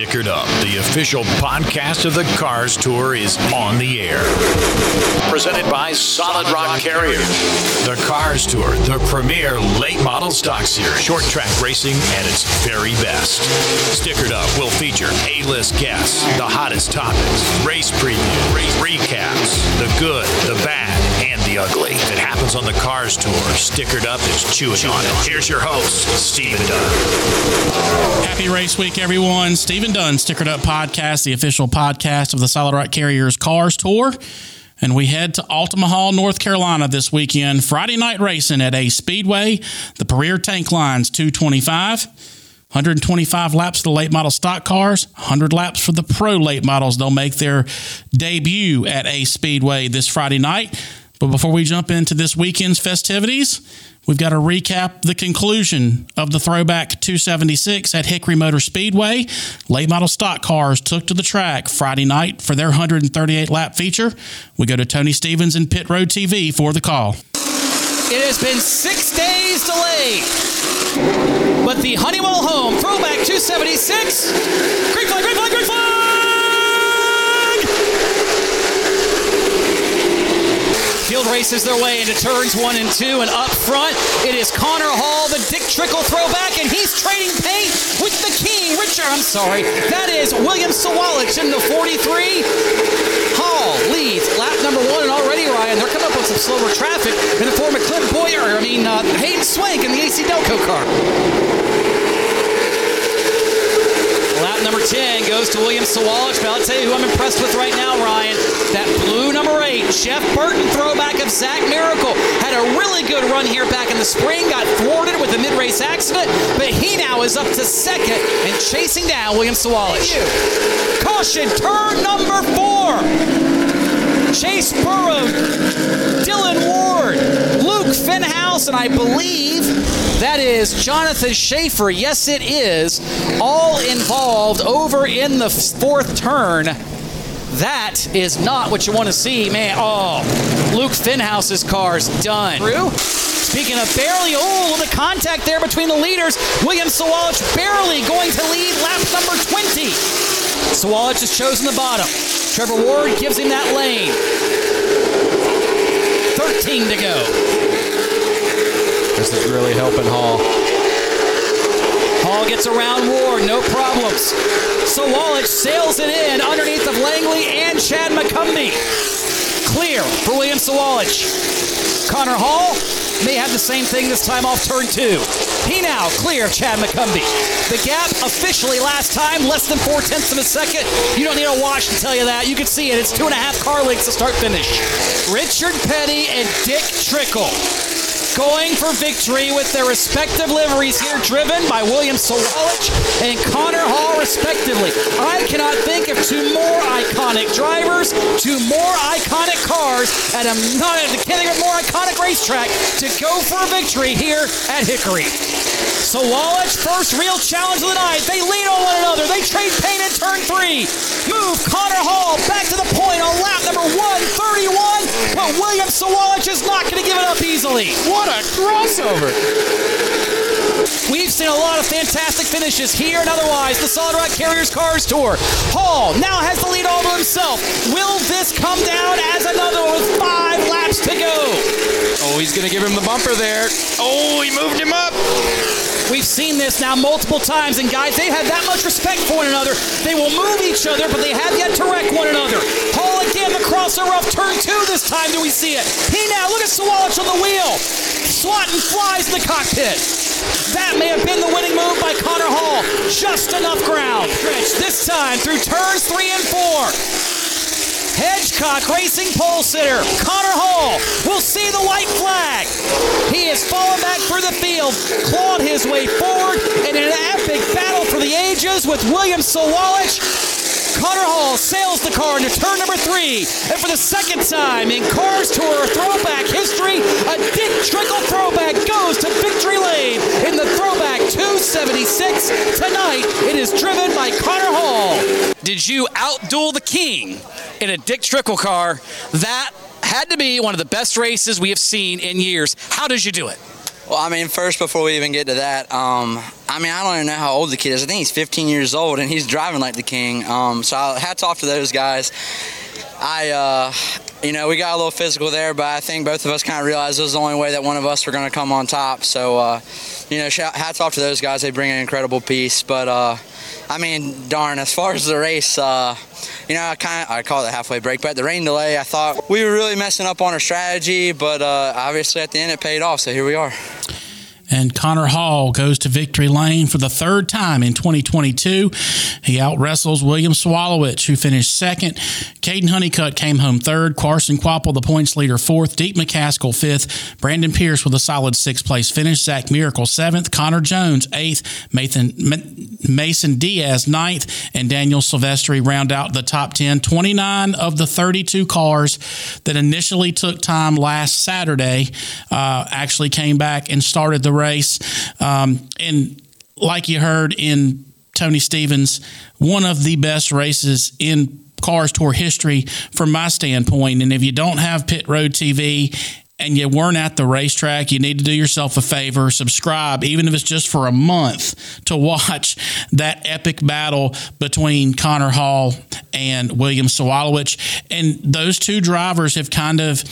Stickered Up, the official podcast of the Cars Tour, is on the air. Presented by Solid Rock Carrier. The Cars Tour, the premier late model stock series, short track racing at its very best. Stickered Up will feature A list guests, the hottest topics, race previews, race recaps, the good, the bad, and the ugly. It happens on the Cars Tour, Stickered Up is chewing on it. Here's your host, Stephen Dunn. Happy race week, everyone. Stephen Dunn, Stickered Up Podcast, the official podcast of the Solid Rock Carriers Cars Tour. And we head to Altamahaw, North Carolina this weekend. Friday night racing at a Speedway, the Puryear Tank Lines 225. 125 laps for the late model stock cars, 100 laps for the pro late models. They'll make their debut at a Speedway this Friday night. But before we jump into this weekend's festivities, we've got to recap the conclusion of the Throwback 276 at Hickory Motor Speedway. Late model stock cars took to the track Friday night for their 138 lap feature. We go to Tony Stevens and Pit Road TV for the call. It has been six days delayed. But the Honeywell Home Throwback 276. Green flag, green flag, green flag! Field races their way into turns one and two, and up front it is Connor Hall, the Dick Trickle throwback, and he's trading paint with the king, Richard. I'm sorry, that is William Sawalich in the 43. Hall leads lap number one, and already Ryan, they're coming up with some slower traffic in the form of Clint Bowyer. I mean uh, Hayden Swank in the AC Delco car. Number 10 goes to William Sawalich, but I'll tell you who I'm impressed with right now, Ryan. That blue number 8, Jeff Burton throwback of Zach Miracle. Had a really good run here back in the spring, got thwarted with a mid-race accident, but he now is up to second and chasing down William Sawalich. Caution, turn number 4. Chase Burrow, Dylan Ward, Fenhaus, and I believe that is Jonathan Schaefer. Yes, it is. All involved over in the fourth turn. That is not what you want to see, man. Oh, Luke Fenhaus's car's done. Through. Speaking of barely, oh, the contact there between the leaders. William Sawalich barely going to lead lap number 20. Sawalich has chosen the bottom. Trevor Ward gives him that lane. 13 to go. This is really helping Hall. Hall gets around Ward, no problems. So Sawalich sails it in underneath of Langley and Chad McCumbee. Clear for William Sawalich. Connor Hall may have the same thing this time off turn two. He now clear of Chad McCumbee. The gap officially last time, less than four tenths of a second. You don't need a watch to tell you that. You can see it. It's two and a half car lengths to start finish. Richard Petty and Dick Trickle going for victory with their respective liveries here, driven by William Sawalich and Connor Hall, respectively. I cannot think of two more iconic drivers, two more iconic cars and a not I can't think of a more iconic racetrack to go for a victory here at Hickory. Sawalich, first real challenge of the night. They lean on one another. They trade paint in turn three. Move Connor Hall back to the point on lap number 131. But William Sawalich is not going to give it up easily. What a crossover! We've seen a lot of fantastic finishes here and otherwise. The Solid Rock Carriers Cars Tour. Hall now has the lead all to himself. Will this come down as another one with five laps to go? Oh, he's going to give him the bumper there. Oh, he moved him up. We've seen this now multiple times, and guys, they have that much respect for one another. They will move each other, but they have yet to wreck one another. Hall again, the crossover off turn two this time. Do we see it? He now, look at Sawalich on the wheel. Swatting flies in the cockpit. That may have been the winning move by Connor Hall. Just enough ground. Stretch this time through turns three. Hedgecock racing pole sitter. Connor Hall will see the white flag. He has fallen back through the field, clawed his way forward in an epic battle for the ages with William Sawalich. Connor Hall sails the car into turn number three. And for the second time in Cars Tour throwback history, a Dick Trickle throwback goes to victory lane in the throwback 276. Tonight, it is driven by Connor Hall. Did you outduel the king in a Dick Trickle car? That had to be one of the best races we have seen in years. How did you do it? Well, I mean, first, before we even get to that, um, I mean, I don't even know how old the kid is. I think he's 15 years old, and he's driving like the king. Um, so hats off to those guys. I, uh, you know, we got a little physical there, but I think both of us kind of realized it was the only way that one of us were going to come on top. So, uh, you know, hats off to those guys. They bring an incredible piece. But, uh, I mean, darn, as far as the race, uh, you know, I kind of I call it a halfway break, but the rain delay, I thought we were really messing up on our strategy, but uh, obviously at the end it paid off. So here we are. And Connor Hall goes to victory lane for the third time in 2022. He out wrestles William Sawalich, who finished second. Caden Honeycutt came home third. Carson Kvapil, the points leader, fourth. Deac McCaskill, fifth. Brandon Pierce with a solid sixth place finish. Zach Miracle, seventh. Connor Jones, eighth. Mason, Mason Diaz, ninth. And Daniel Silvestri round out the top 10. 29 of the 32 cars that initially took time last Saturday uh, actually came back and started the race. Um, and like you heard in Tony Stevens, one of the best races in Cars Tour history from my standpoint. And if you don't have Pit Road TV and you weren't at the racetrack, you need to do yourself a favor, subscribe, even if it's just for a month, to watch that epic battle between Connor Hall and William Sawalich. And those two drivers have kind of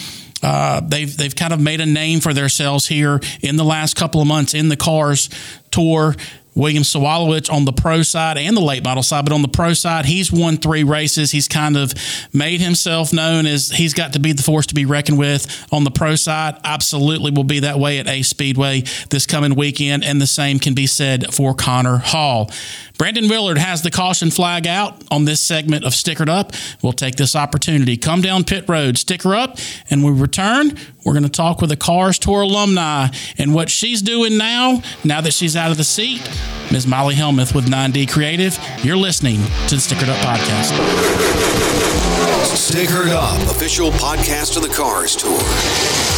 uh, they've they've kind of made a name for themselves here in the last couple of months in the cars tour. William Sawalich on the pro side and the late model side, but on the pro side, he's won three races. He's kind of made himself known as he's got to be the force to be reckoned with on the pro side. Absolutely will be that way at Ace Speedway this coming weekend, and the same can be said for Connor Hall. Brandon Willard has the caution flag out on this segment of Stickered Up. We'll take this opportunity. Come down pit road, sticker up, and we return. We're going to talk with a Cars Tour alumni and what she's doing now, now that she's out of the seat. Ms. Molly Helmuth with 9D Creative. You're listening to the Stickered Up Podcast. Stickered Up, official podcast of the Cars Tour.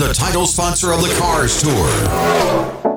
the title sponsor of the Cars Tour.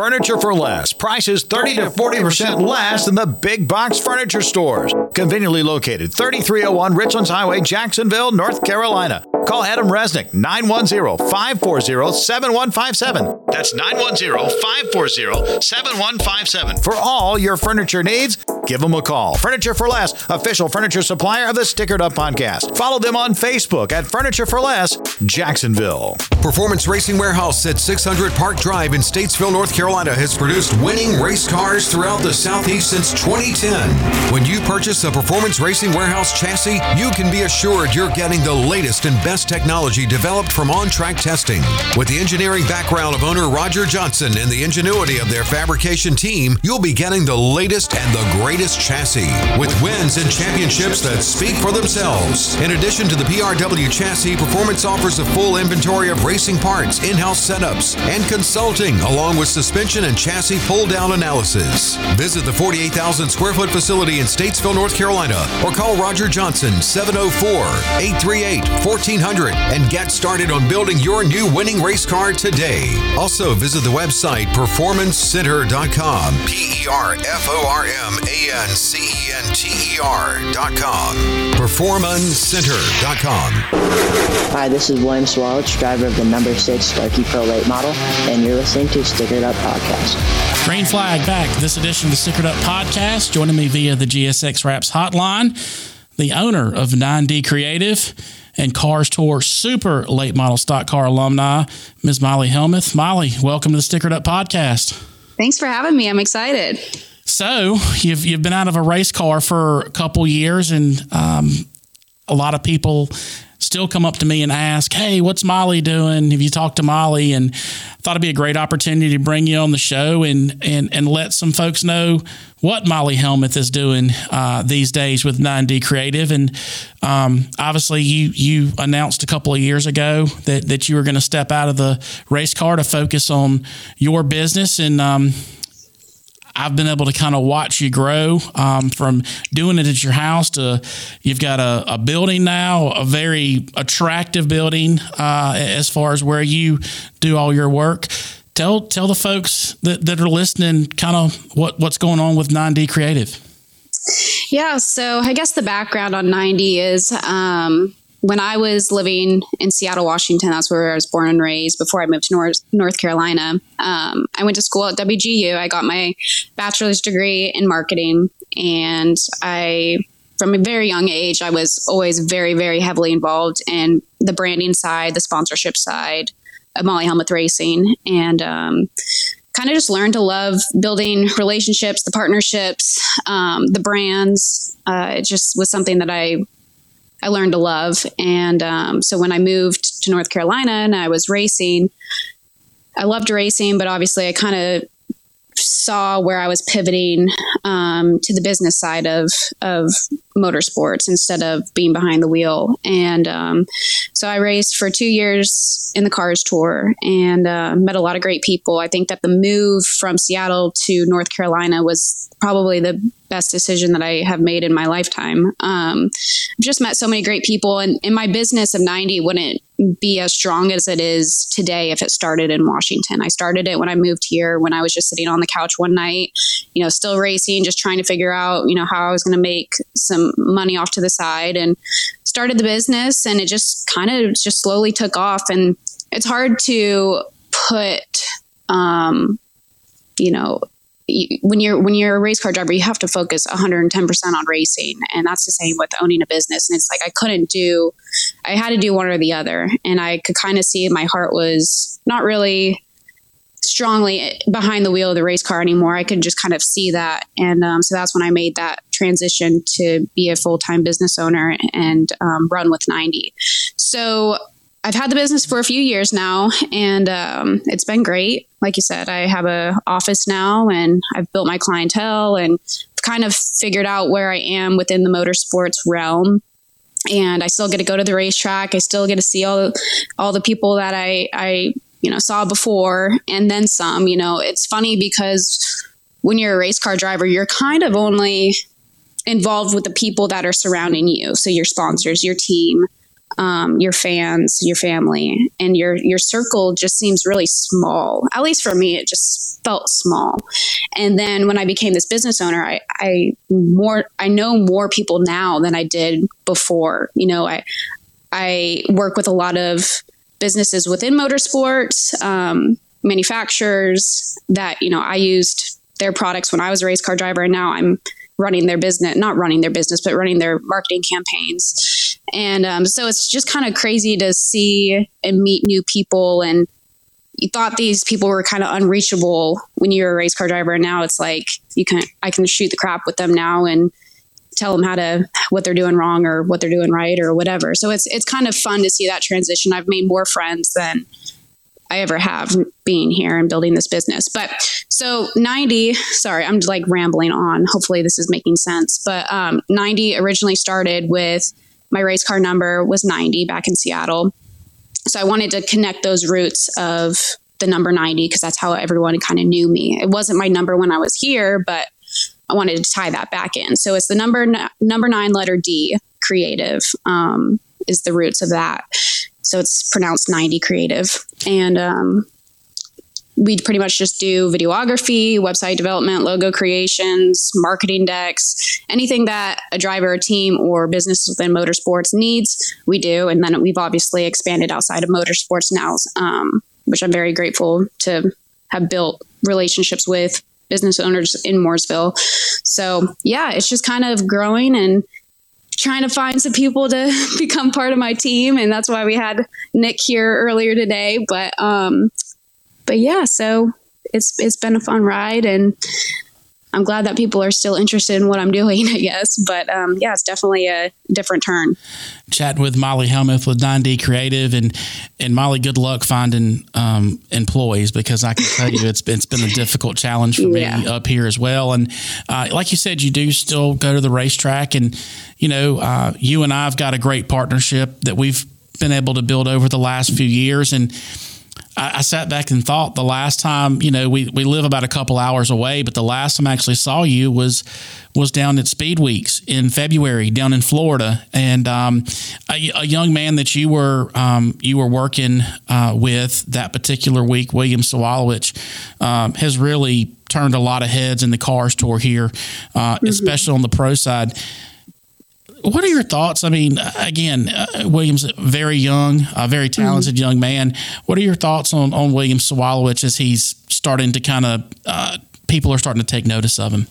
Furniture for less. Prices 30 to 40% less than the big box furniture stores. Conveniently located 3301 Richlands Highway, Jacksonville, North Carolina. Call Adam Resnick 910-540-7157. That's 910-540-7157. For all your furniture needs, give them a call. Furniture for Less, official furniture supplier of the Stickered Up podcast. Follow them on Facebook at Furniture for Less, Jacksonville. Performance Racing Warehouse at 600 Park Drive in Statesville, North Carolina has produced winning race cars throughout the Southeast since 2010. When you purchase a Performance Racing Warehouse chassis, you can be assured you're getting the latest and best technology developed from on track testing. With the engineering background of owner Roger Johnson and the ingenuity of their fabrication team, you'll be getting the latest and the greatest chassis with wins and championships that speak for themselves. In addition to the PRW chassis, Performance offers a full inventory of racing parts, in house setups, and consulting, along with suspension and chassis pull down analysis. Visit the 48,000 square foot facility in Statesville, North Carolina, or call Roger Johnson 704 838 1400 and get started on building your new winning race car today. Also, visit the website performancecenter.com. P E R F O R M A N C E N T E R.com. Performancecenter.com. Hi, this is William Sawalich, driver of the number six Starkey Pro Late Model, and you're listening to Stickered Up Podcast. Green flag back. This edition of the Stickered Up Podcast. Joining me via the GSX Wraps hotline, the owner of 9D Creative and Cars Tour Super Late Model Stock Car alumni, Ms. Molly Helmuth. Molly, welcome to the Stickered Up Podcast. Thanks for having me. I'm excited. So you've you've been out of a race car for a couple years, and um, a lot of people still come up to me and ask, "Hey, what's Molly doing? Have you talked to Molly?" And I thought it'd be a great opportunity to bring you on the show and and and let some folks know what Molly Helmuth is doing uh, these days with 9D Creative. And um, obviously, you you announced a couple of years ago that that you were going to step out of the race car to focus on your business and. Um, I've been able to kind of watch you grow um, from doing it at your house to you've got a, a building now, a very attractive building uh, as far as where you do all your work. Tell tell the folks that, that are listening kind of what, what's going on with 9D Creative. Yeah, so I guess the background on 90 is um, when I was living in Seattle, Washington, that's where I was born and raised before I moved to North, North Carolina. Um, I went to school at WGU. I got my bachelor's degree in marketing. And I, from a very young age, I was always very, very heavily involved in the branding side, the sponsorship side of Molly Helmuth Racing. And, um, kind of just learned to love building relationships, the partnerships, um, the brands. Uh, it just was something that I I learned to love. And um, so when I moved to North Carolina and I was racing, I loved racing, but obviously I kind of saw where I was pivoting um, to the business side of of motorsports instead of being behind the wheel. And um, so I raced for two years in the Cars Tour and uh, met a lot of great people. I think that the move from Seattle to North Carolina was probably the best decision that I have made in my lifetime. Um, I've just met so many great people, and in my business of 90 wouldn't be as strong as it is today if it started in Washington. I started it when I moved here, when I was just sitting on the couch one night, you know, still racing, just trying to figure out, you know, how I was going to make some money off to the side and started the business and it just kind of just slowly took off and it's hard to put um, you know when you're when you're a race car driver, you have to focus 110 percent on racing, and that's the same with owning a business. And it's like I couldn't do, I had to do one or the other, and I could kind of see my heart was not really strongly behind the wheel of the race car anymore. I could just kind of see that, and um, so that's when I made that transition to be a full time business owner and um, run with 90. So I've had the business for a few years now, and um, it's been great. Like you said, I have a office now, and I've built my clientele, and kind of figured out where I am within the motorsports realm. And I still get to go to the racetrack. I still get to see all all the people that I I you know saw before, and then some. You know, it's funny because when you're a race car driver, you're kind of only involved with the people that are surrounding you. So your sponsors, your team um, your fans, your family, and your your circle just seems really small. At least for me, it just felt small. And then when I became this business owner, I, I more I know more people now than I did before. You know, I I work with a lot of businesses within motorsports, um, manufacturers that you know I used their products when I was a race car driver, and now I'm running their business, not running their business, but running their marketing campaigns. And um, so it's just kind of crazy to see and meet new people. And you thought these people were kind of unreachable when you were a race car driver. And now it's like you can, I can shoot the crap with them now and tell them how to, what they're doing wrong or what they're doing right or whatever. So it's, it's kind of fun to see that transition. I've made more friends than I ever have being here and building this business. But so 90, sorry, I'm like rambling on. Hopefully this is making sense. But um, 90 originally started with my race car number was 90 back in Seattle. So I wanted to connect those roots of the number 90 because that's how everyone kind of knew me. It wasn't my number when I was here, but I wanted to tie that back in. So it's the number number nine letter D creative um, is the roots of that. So it's pronounced 90 Creative. And um, we pretty much just do videography, website development, logo creations, marketing decks, anything that a driver, a team, or business within motorsports needs, we do. And then we've obviously expanded outside of motorsports now, um, which I'm very grateful to have built relationships with business owners in Mooresville. So, yeah, it's just kind of growing and trying to find some people to become part of my team, and that's why we had Nick here earlier today. But um, but yeah, so it's it's been a fun ride, and I'm glad that people are still interested in what I'm doing, I guess. But um, yeah, it's definitely a different turn. Chatting with Molly Helmuth with 9D Creative, and and Molly, good luck finding um, employees because I can tell you it's been, it's been a difficult challenge for me up here as well. And uh, like you said, you do still go to the racetrack, and you know, uh, you and I've got a great partnership that we've been able to build over the last few years, and I, I, sat back and thought the last time, you know, we, we live about a couple hours away, but the last time I actually saw you was was down at Speed Weeks in February down in Florida, and um, a, a, young man that you were um, you were working uh, with that particular week, William Sawalich, um, has really turned a lot of heads in the cars tour here, uh, mm-hmm. especially on the pro side what are your thoughts? I mean, again, uh, Williams, very young, a very mm-hmm. talented mm-hmm. young man. What are your thoughts on on William Sawalich as he's starting to kind of uh, people are starting to take notice of him?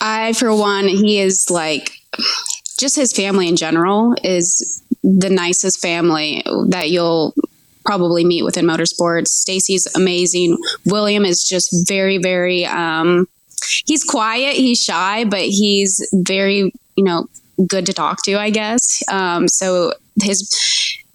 I, for one, he is like just his family in general is the nicest family that you'll probably meet within motorsports. Stacy's amazing. William is just very, very. Um, he's quiet. He's shy, but he's very you know, good to talk to, I guess. Um, so his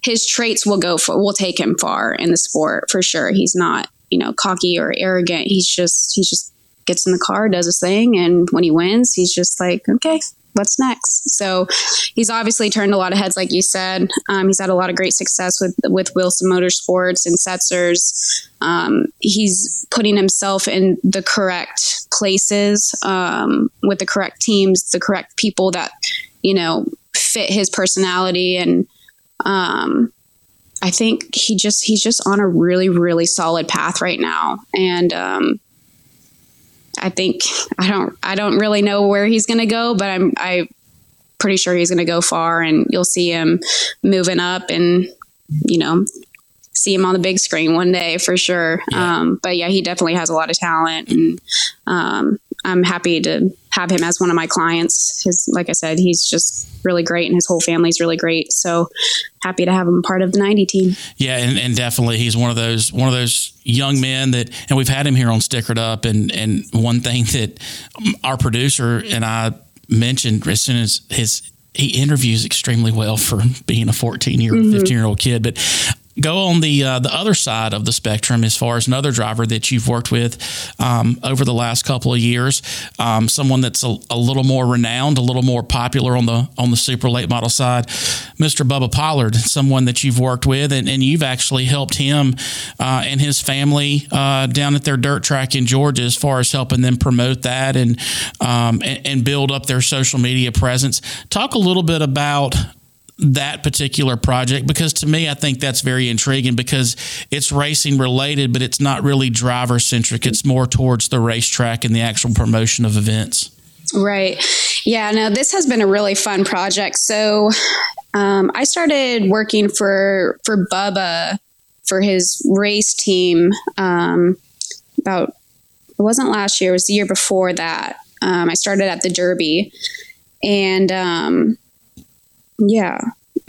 his traits will go for will take him far in the sport for sure. He's not, you know, cocky or arrogant. He's just he's just gets in the car, does his thing, and when he wins, he's just like, okay, what's next? So he's obviously turned a lot of heads, like you said. Um, he's had a lot of great success with with Wilson Motorsports and Setzers. Um, he's putting himself in the correct places um, with the correct teams, the correct people that you know fit his personality, and um, I think he just he's just on a really really solid path right now, and um, I think I don't I don't really know where he's going to go, but I'm I pretty sure he's going to go far, and you'll see him moving up, and you know, see him on the big screen one day for sure. Yeah. Um, but yeah, he definitely has a lot of talent, and um, I'm happy to have him as one of my clients. His, like I said, he's just really great, and his whole family's really great. So happy to have him part of the 90 team. Yeah, and, and definitely he's one of those one of those young men that, and we've had him here on Stickered Up, and and one thing that our producer and I mentioned as soon as his he interviews extremely well for being a 14 year, mm-hmm. 15 year old kid. But go on the uh, the other side of the spectrum as far as another driver that you've worked with um, over the last couple of years, um, someone that's a, a, little more renowned, a little more popular on the on the super late model side, Mr. Bubba Pollard, someone that you've worked with, and, and you've actually helped him uh, and his family uh, down at their dirt track in Georgia as far as helping them promote that and, um, and and build up their social media presence. Talk a little bit about that particular project because to me I think that's very intriguing because it's racing related but it's not really driver centric. It's more towards the racetrack and the actual promotion of events. Right. Yeah no this has been a really fun project. So um, I started working for for Bubba for his race team um, about it wasn't last year it was the year before that. Um, I started at the Derby and um, yeah.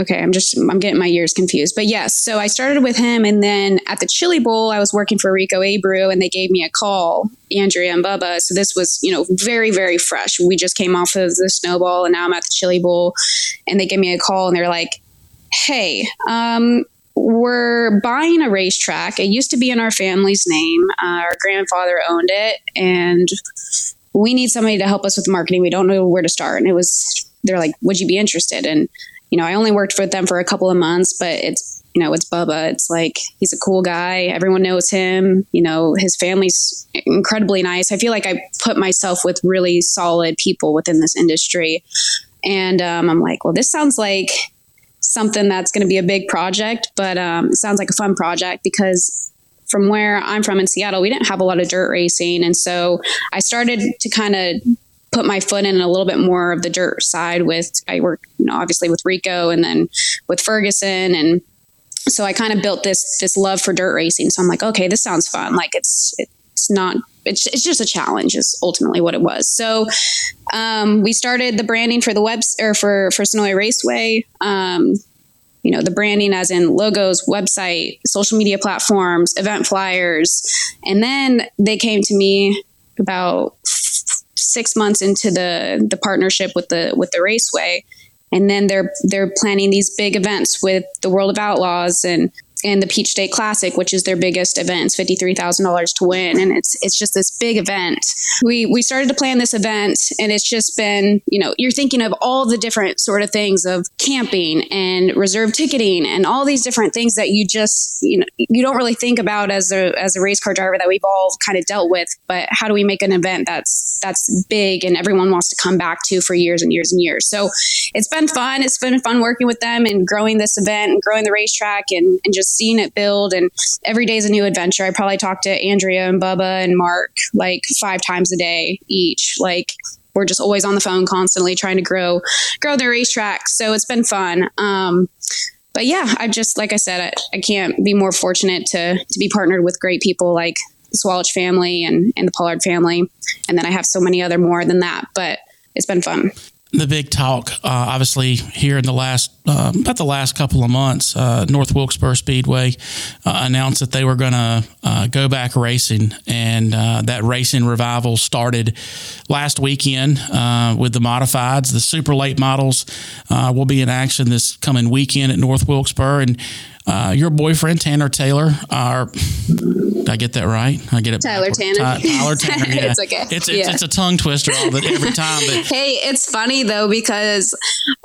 Okay, I'm just I'm getting my years confused. But yes, so I started with him and then at the Chili Bowl I was working for Rico Abreu and they gave me a call, Andrea and Bubba. So this was, you know, very, very fresh. We just came off of the snowball and now I'm at the Chili Bowl and they gave me a call and they're like, Hey, um, we're buying a racetrack. It used to be in our family's name. Uh, our grandfather owned it, and we need somebody to help us with marketing. We don't know where to start. And it was they're like, would you be interested? And, you know, I only worked with them for a couple of months, but it's, you know, it's Bubba. It's like, he's a cool guy. Everyone knows him. You know, his family's incredibly nice. I feel like I put myself with really solid people within this industry. And um, I'm like, well, this sounds like something that's going to be a big project, but um, it sounds like a fun project because from where I'm from in Seattle, we didn't have a lot of dirt racing. And so I started to kind of put my foot in a little bit more of the dirt side with I work, you know, obviously with Rico and then with Ferguson and so I kind of built this this love for dirt racing. So I'm like, okay, this sounds fun. Like it's it's not it's, it's just a challenge is ultimately what it was. So Um, we started the branding for the web or for for Senoia Raceway. Um, you know, the branding as in logos, website, social media platforms, event flyers, and then they came to me about six months into the the partnership with the with the raceway. And then they're they're planning these big events with the World of Outlaws and and the Peach State Classic, which is their biggest event. It's fifty three thousand dollars to win, and it's it's just this big event. We we started to plan this event, and it's just been you know you're thinking of all the different sort of things of camping and reserve ticketing and all these different things that you just you know you don't really think about as a as a race car driver that we've all kind of dealt with. But how do we make an event that's that's big and everyone wants to come back to for years and years and years? So it's been fun. It's been fun working with them and growing this event and growing the racetrack and and just seeing it build. And every day is a new adventure. I probably talk to Andrea and Bubba and Mark like five times a day each. Like we're just always on the phone constantly trying to grow grow the racetrack. So it's been fun. Um, but yeah, I just like I said, I, I, can't be more fortunate to to be partnered with great people like the Sawalich family and and the Pollard family, and then I have so many other more than that. But it's been fun the big talk, uh, obviously, here in the last uh, about the last couple of months, uh, North Wilkesboro Speedway uh, announced that they were going to uh, go back racing, and uh, that racing revival started last weekend with the modifieds. The super late models will be in action this coming weekend at North Wilkesboro, and uh, your boyfriend Tanner Taylor, are I get that right? I get it. Tyler Tanner. Ty, Tyler Tanner. Yeah. it's okay. It's, it's, yeah. it's, a tongue twister all the, every time. But. hey, it's funny though because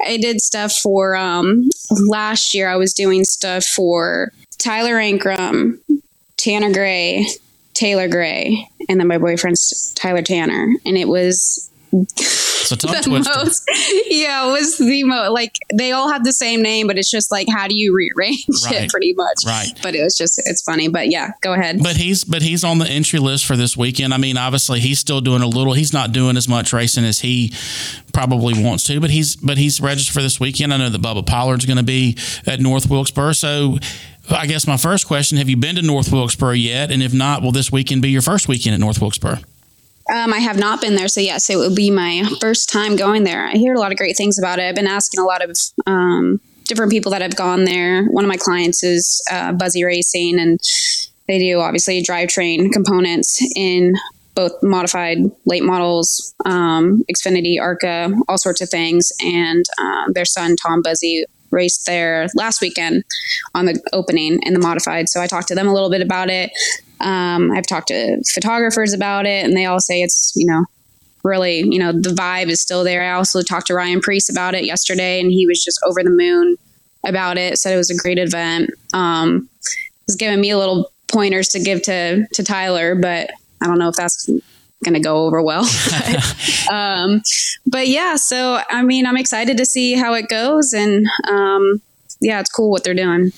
I did stuff for um, last year. I was doing stuff for Tyler Ankrum, Tanner Gray, Taylor Gray, and then my boyfriend's Tyler Tanner, and it was it's a tongue twister. Most, yeah, it was the most like they all have the same name, but it's just like how do you rearrange right. it pretty much. Right. But it was just it's funny. But yeah, go ahead. But he's but he's on the entry list for this weekend. I mean, obviously he's still doing a little he's not doing as much racing as he probably wants to, but he's but he's registered for this weekend. I know that Bubba Pollard's gonna be at North Wilkesboro. So I guess my first question, have you been to North Wilkesboro yet? And if not, will this weekend be your first weekend at North Wilkesboro? Um, I have not been there, so yes, it would be my first time going there. I hear a lot of great things about it. I've been asking a lot of um, different people that have gone there. One of my clients is uh, Buzzy Racing, and they do obviously drivetrain components in both modified late models, um, Xfinity, ARCA, all sorts of things. And uh, their son Tom Buzzy raced there last weekend on the opening in the modified. So I talked to them a little bit about it. Um, I've talked to photographers about it, and they all say it's you know really you know the vibe is still there. I also talked to Ryan Preece about it yesterday, and he was just over the moon about it. Said it was a great event. Um, was giving me a little pointers to give to to Tyler, but I don't know if that's going to go over well. but, um, but yeah, so I mean, I'm excited to see how it goes, and um, yeah, it's cool what they're doing.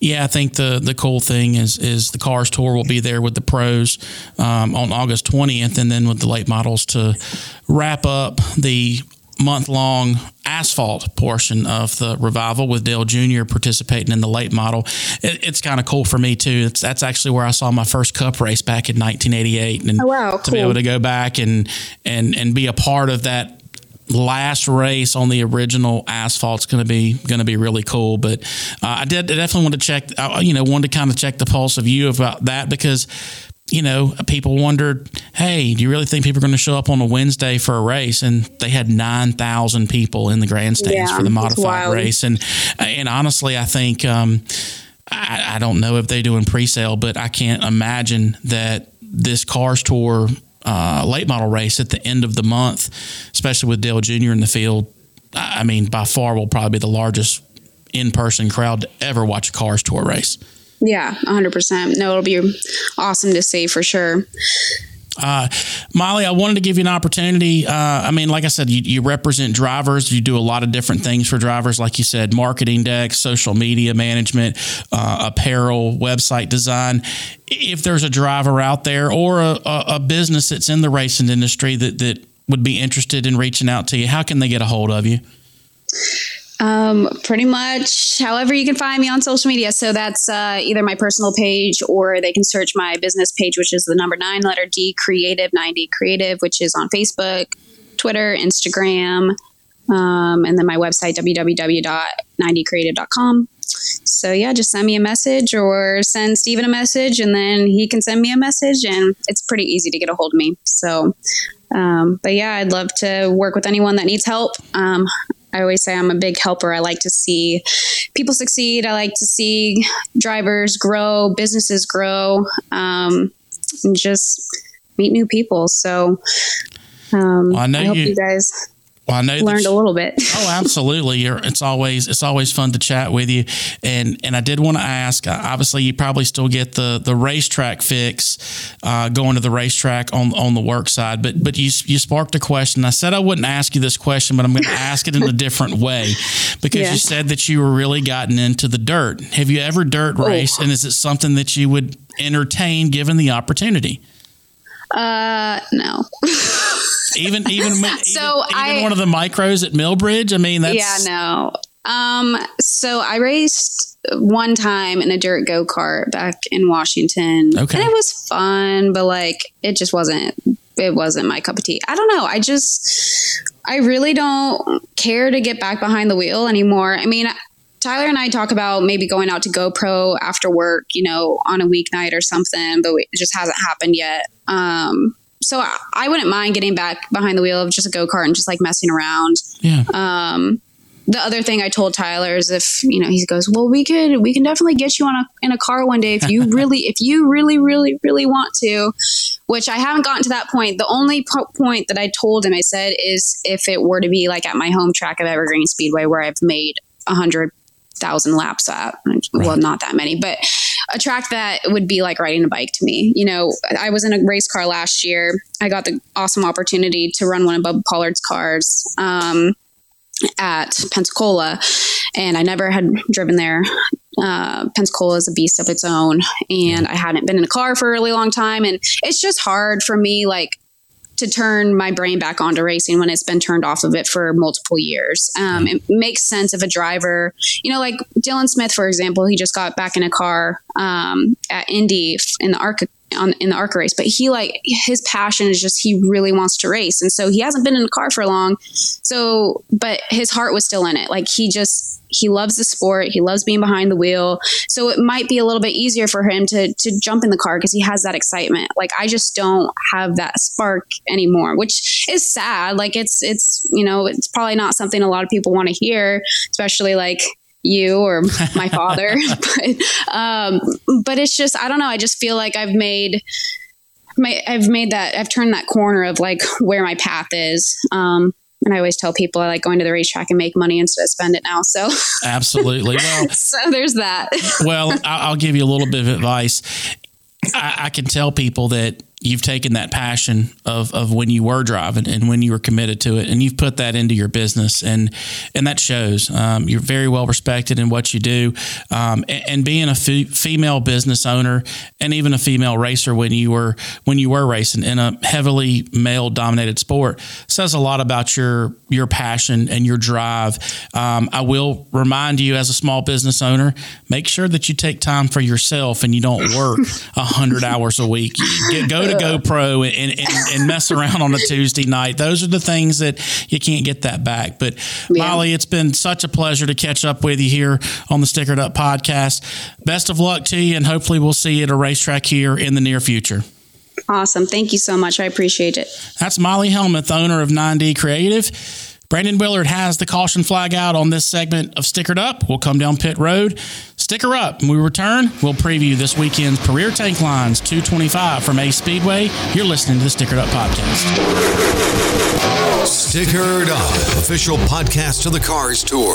Yeah, I think the the cool thing is is the Cars Tour will be there with the pros um, on August 20th, and then with the late models to wrap up the month long asphalt portion of the revival with Dale Jr. participating in the late model. It, it's kind of cool for me too. It's, that's actually where I saw my first cup race back in 1988, and oh, wow, to cool. be able to go back and and and be a part of that last race on the original asphalt. asphalt's going to be going to be really cool. But uh, I did I definitely want to check. Uh, you know, wanted to kind of check the pulse of you about that because you know, people wondered, hey, do you really think people are going to show up on a Wednesday for a race? And they had 9,000 people in the grandstands yeah, for the modified race. And, and honestly, I think, um, I, I, don't know if they do in pre-sale, but I can't imagine that this Cars Tour uh, late model race at the end of the month, especially with Dale Jr. in the field, I mean, by far will probably be the largest in person crowd to ever watch a Cars Tour race. Yeah, 100%. No, it'll be awesome to see for sure. Uh, Molly, I wanted to give you an opportunity. Uh, I mean, like I said, you, you, represent drivers. You do a lot of different things for drivers, like you said, marketing decks, social media management, uh, apparel, website design. If there's a driver out there or a, a, business that's in the racing industry that, that would be interested in reaching out to you, how can they get a hold of you? Um, pretty much however you can find me on social media. So that's uh, either my personal page or they can search my business page, which is the number nine letter D Creative 90 Creative, which is on Facebook, Twitter, Instagram, um, and then my website, www.90creative.com. So yeah, just send me a message or send Steven a message and then he can send me a message and it's pretty easy to get a hold of me. So, um, but yeah, I'd love to work with anyone that needs help. Um, I always say I'm a big helper. I like to see people succeed. I like to see drivers grow, businesses grow, um, and just meet new people. So um, well, I, know I hope you, you guys well, I know learned a little bit. oh, absolutely! You're, it's always it's always fun to chat with you, and and I did want to ask. Uh, obviously, you probably still get the the racetrack fix uh, going to the racetrack on on the work side, but but you you sparked a question. I said I wouldn't ask you this question, but I'm going to ask it in a different way because yeah. you said that you were really gotten into the dirt. Have you ever dirt oh. race, oh. and is it something that you would entertain given the opportunity? Uh, no. even even so even, I, even one of the micros at Millbridge. I mean, that's yeah, no. Um, so I raced one time in a dirt go kart back in Washington, okay. and it was fun, but like it just wasn't it wasn't my cup of tea. I don't know. I just I really don't care to get back behind the wheel anymore. I mean, Tyler and I talk about maybe going out to GoPro after work, you know, on a weeknight or something, but it just hasn't happened yet. Um, so I, I wouldn't mind getting back behind the wheel of just a go kart and just like messing around. Yeah. Um, the other thing I told Tyler is if you know he goes, well, we could we can definitely get you on a in a car one day if you really if you really really really want to. Which I haven't gotten to that point. The only po- point that I told him, I said, is if it were to be like at my home track of Evergreen Speedway where I've made a hundred thousand laps at. Well, not that many, but a track that would be like riding a bike to me. You know, I was in a race car last year. I got the awesome opportunity to run one of Bubba Pollard's cars um, at Pensacola, and I never had driven there. Uh, Pensacola is a beast of its own, and I hadn't been in a car for a really long time, and it's just hard for me, like to turn my brain back onto racing when it's been turned off of it for multiple years. Um, it makes sense if a driver, you know, like Dylan Smith, for example, he just got back in a car um, at Indy in the ARCA on in the ARCA race, but he like his passion is just he really wants to race, and so he hasn't been in a car for long. So, but his heart was still in it. Like he just he loves the sport. He loves being behind the wheel. So it might be a little bit easier for him to to jump in the car because he has that excitement. Like I just don't have that spark anymore, which is sad. Like it's it's you know it's probably not something a lot of people want to hear, especially like you or my father. but um, but it's just I don't know. I just feel like I've made my I've made that I've turned that corner of like where my path is. Um, and I always tell people I like going to the racetrack and make money instead of spend it now. So absolutely. Well, so there's that. well, I'll give you a little bit of advice. I, I can tell people that you've taken that passion of, of when you were driving and when you were committed to it and you've put that into your business and and that shows. Um, you're very well respected in what you do. Um, and, and, being a f- female business owner and even a female racer when you were when you were racing in a heavily male dominated sport says a lot about your your passion and your drive. Um, I will remind you as a small business owner make sure that you take time for yourself and you don't work 100 hours a week. Get, go to GoPro and, and, and, mess around on a Tuesday night. Those are the things that you can't get that back. But yeah. Molly, it's been such a pleasure to catch up with you here on the Stickered Up podcast. Best of luck to you, and hopefully we'll see you at a racetrack here in the near future. Awesome. Thank you so much. I appreciate it. That's Molly Helmuth, owner of 9D Creative. Brandon Willard has the caution flag out on this segment of Stickered Up. We'll come down pit road. Sticker up. When we return, we'll preview this weekend's Puryear Tank Lines 225 from Ace Speedway. You're listening to the Stickered Up Podcast. Stickered Up, official podcast of the Cars Tour.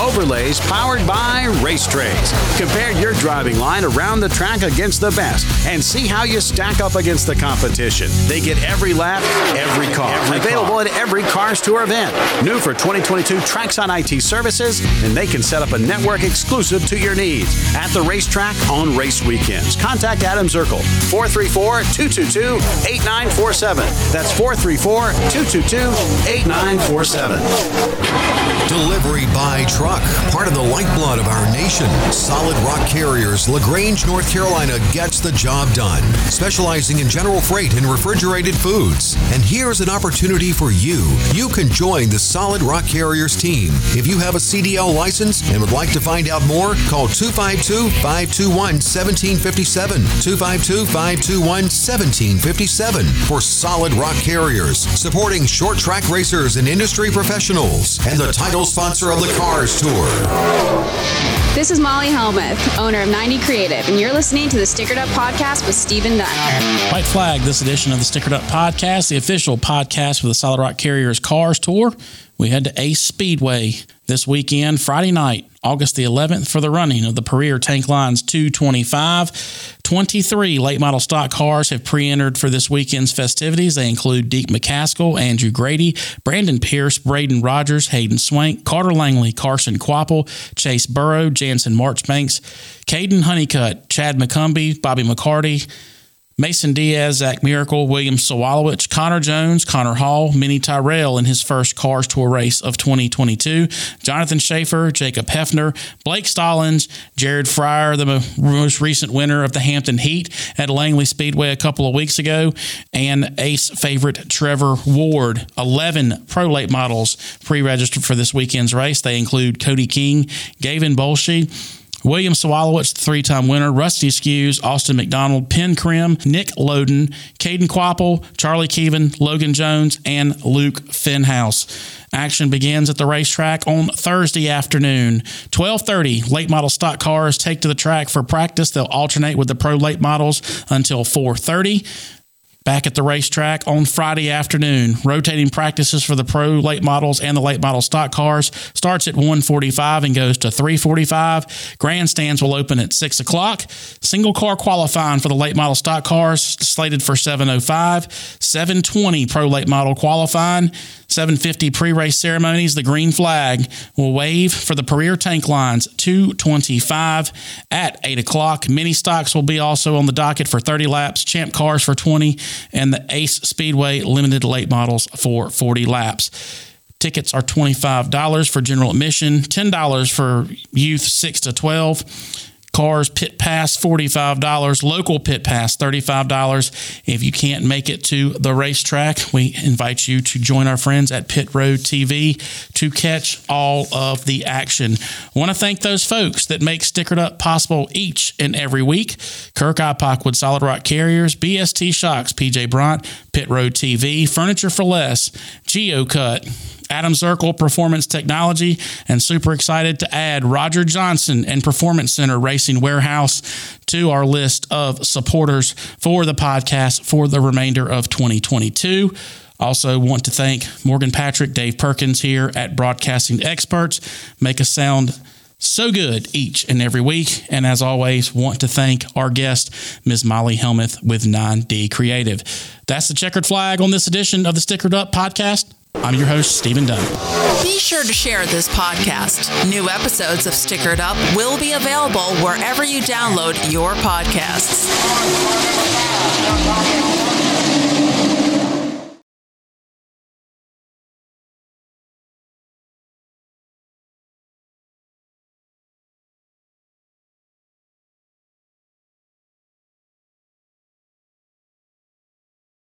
overlays powered by Racetrays. Compare your driving line around the track against the best and see how you stack up against the competition. They get every lap, every car. Every Available car. at every Cars Tour event. New for 2022 Trackside IT services, and they can set up a network exclusive to your needs at the racetrack on race weekends. Contact Adam Zirkle 434 222 8947. That's 434 222 8947. Delivery by truck, part of the lifeblood of our nation. Solid Rock Carriers, LaGrange, North Carolina gets the job done, specializing in general freight and refrigerated foods. And here's an opportunity for you. You can join the Solid Rock Carriers team. If you have a CDL license and would like to find out more, call 252 521 1757. 252 521 1757 for Solid Rock Carriers, supporting short track racers and industry professionals, and the title sponsor of the Cars Tour. This is Molly Helmuth, owner of 9D Creative, and you're listening to the Stickered Up Podcast with Stephen Dunn. White flag this edition of the Stickered Up Podcast, the official podcast for the Solid Rock Carriers Cars Tour. We head to Ace Speedway this weekend, Friday night, August the 11th, for the running of the Puryear Tank Lines 225. 23 late model stock cars have pre entered for this weekend's festivities. They include Deac McCaskill, Andrew Grady, Brandon Pierce, Braden Rogers, Hayden Swank, Carter Langley, Carson Kvapil, Chase Burrow, Jansen Marchbanks, Caden Honeycutt, Chad McCumbee, Bobby McCarty, Mason Diaz, Zach Miracle, William Sawalich, Connor Jones, Connor Hall, Mini Tyrrell in his first Cars Tour race of 2022, Jonathan Schaefer, Jacob Hefner, Blake Stallings, Jared Fryar, the most recent winner of the Hampton Heat at Langley Speedway a couple of weeks ago, and ace favorite Trevor Ward. 11 pro late models pre registered for this weekend's race. They include Cody King, Gavin Bolshe, William Sawalich, the three time winner, Rusty Skewes, Austin McDonald, Penn Krim, Nick Loden, Caden Kvapil, Charlie Keevan, Logan Jones, and Luke Fenhaus. Action begins at the racetrack on Thursday afternoon. 12:30, late model stock cars take to the track for practice. They'll alternate with the pro late models until 4:30 back at the racetrack on Friday afternoon. Rotating practices for the pro late models and the late model stock cars starts at 145 and goes to 345. Grandstands will open at 6 o'clock. Single car qualifying for the late model stock cars slated for 705. 720 pro late model qualifying. 750 pre-race ceremonies. The green flag will wave for the Puryear tank lines 225 at 8 o'clock. Mini stocks will be also on the docket for 30 laps. Champ cars for 20 and the Ace Speedway limited late models for 40 laps. Tickets are $25 for general admission, $10 for youth 6 to 12. Cars pit pass $45, local pit pass $35. If you can't make it to the racetrack, we invite you to join our friends at Pit Road TV to catch all of the action. I want to thank those folks that make Stickered Up possible each and every week. Kirk Ipock with Solid Rock Carriers, BST Shocks, PJ Bront, Pit Road TV, Furniture for Less, GeoCut, Adam Zirkle Performance Technology, and super excited to add Roger Johnson and Performance Center Racing Warehouse to our list of supporters for the podcast for the remainder of 2022. Also, want to thank Morgan Patrick, Dave Perkins here at Broadcasting Experts. Make us sound so good each and every week. And as always, want to thank our guest, Ms. Molly Helmuth with 9D Creative. That's the checkered flag on this edition of the Stickered Up podcast. I'm your host, Stephen Dunn. Be sure to share this podcast. New episodes of Stickered Up will be available wherever you download your podcasts.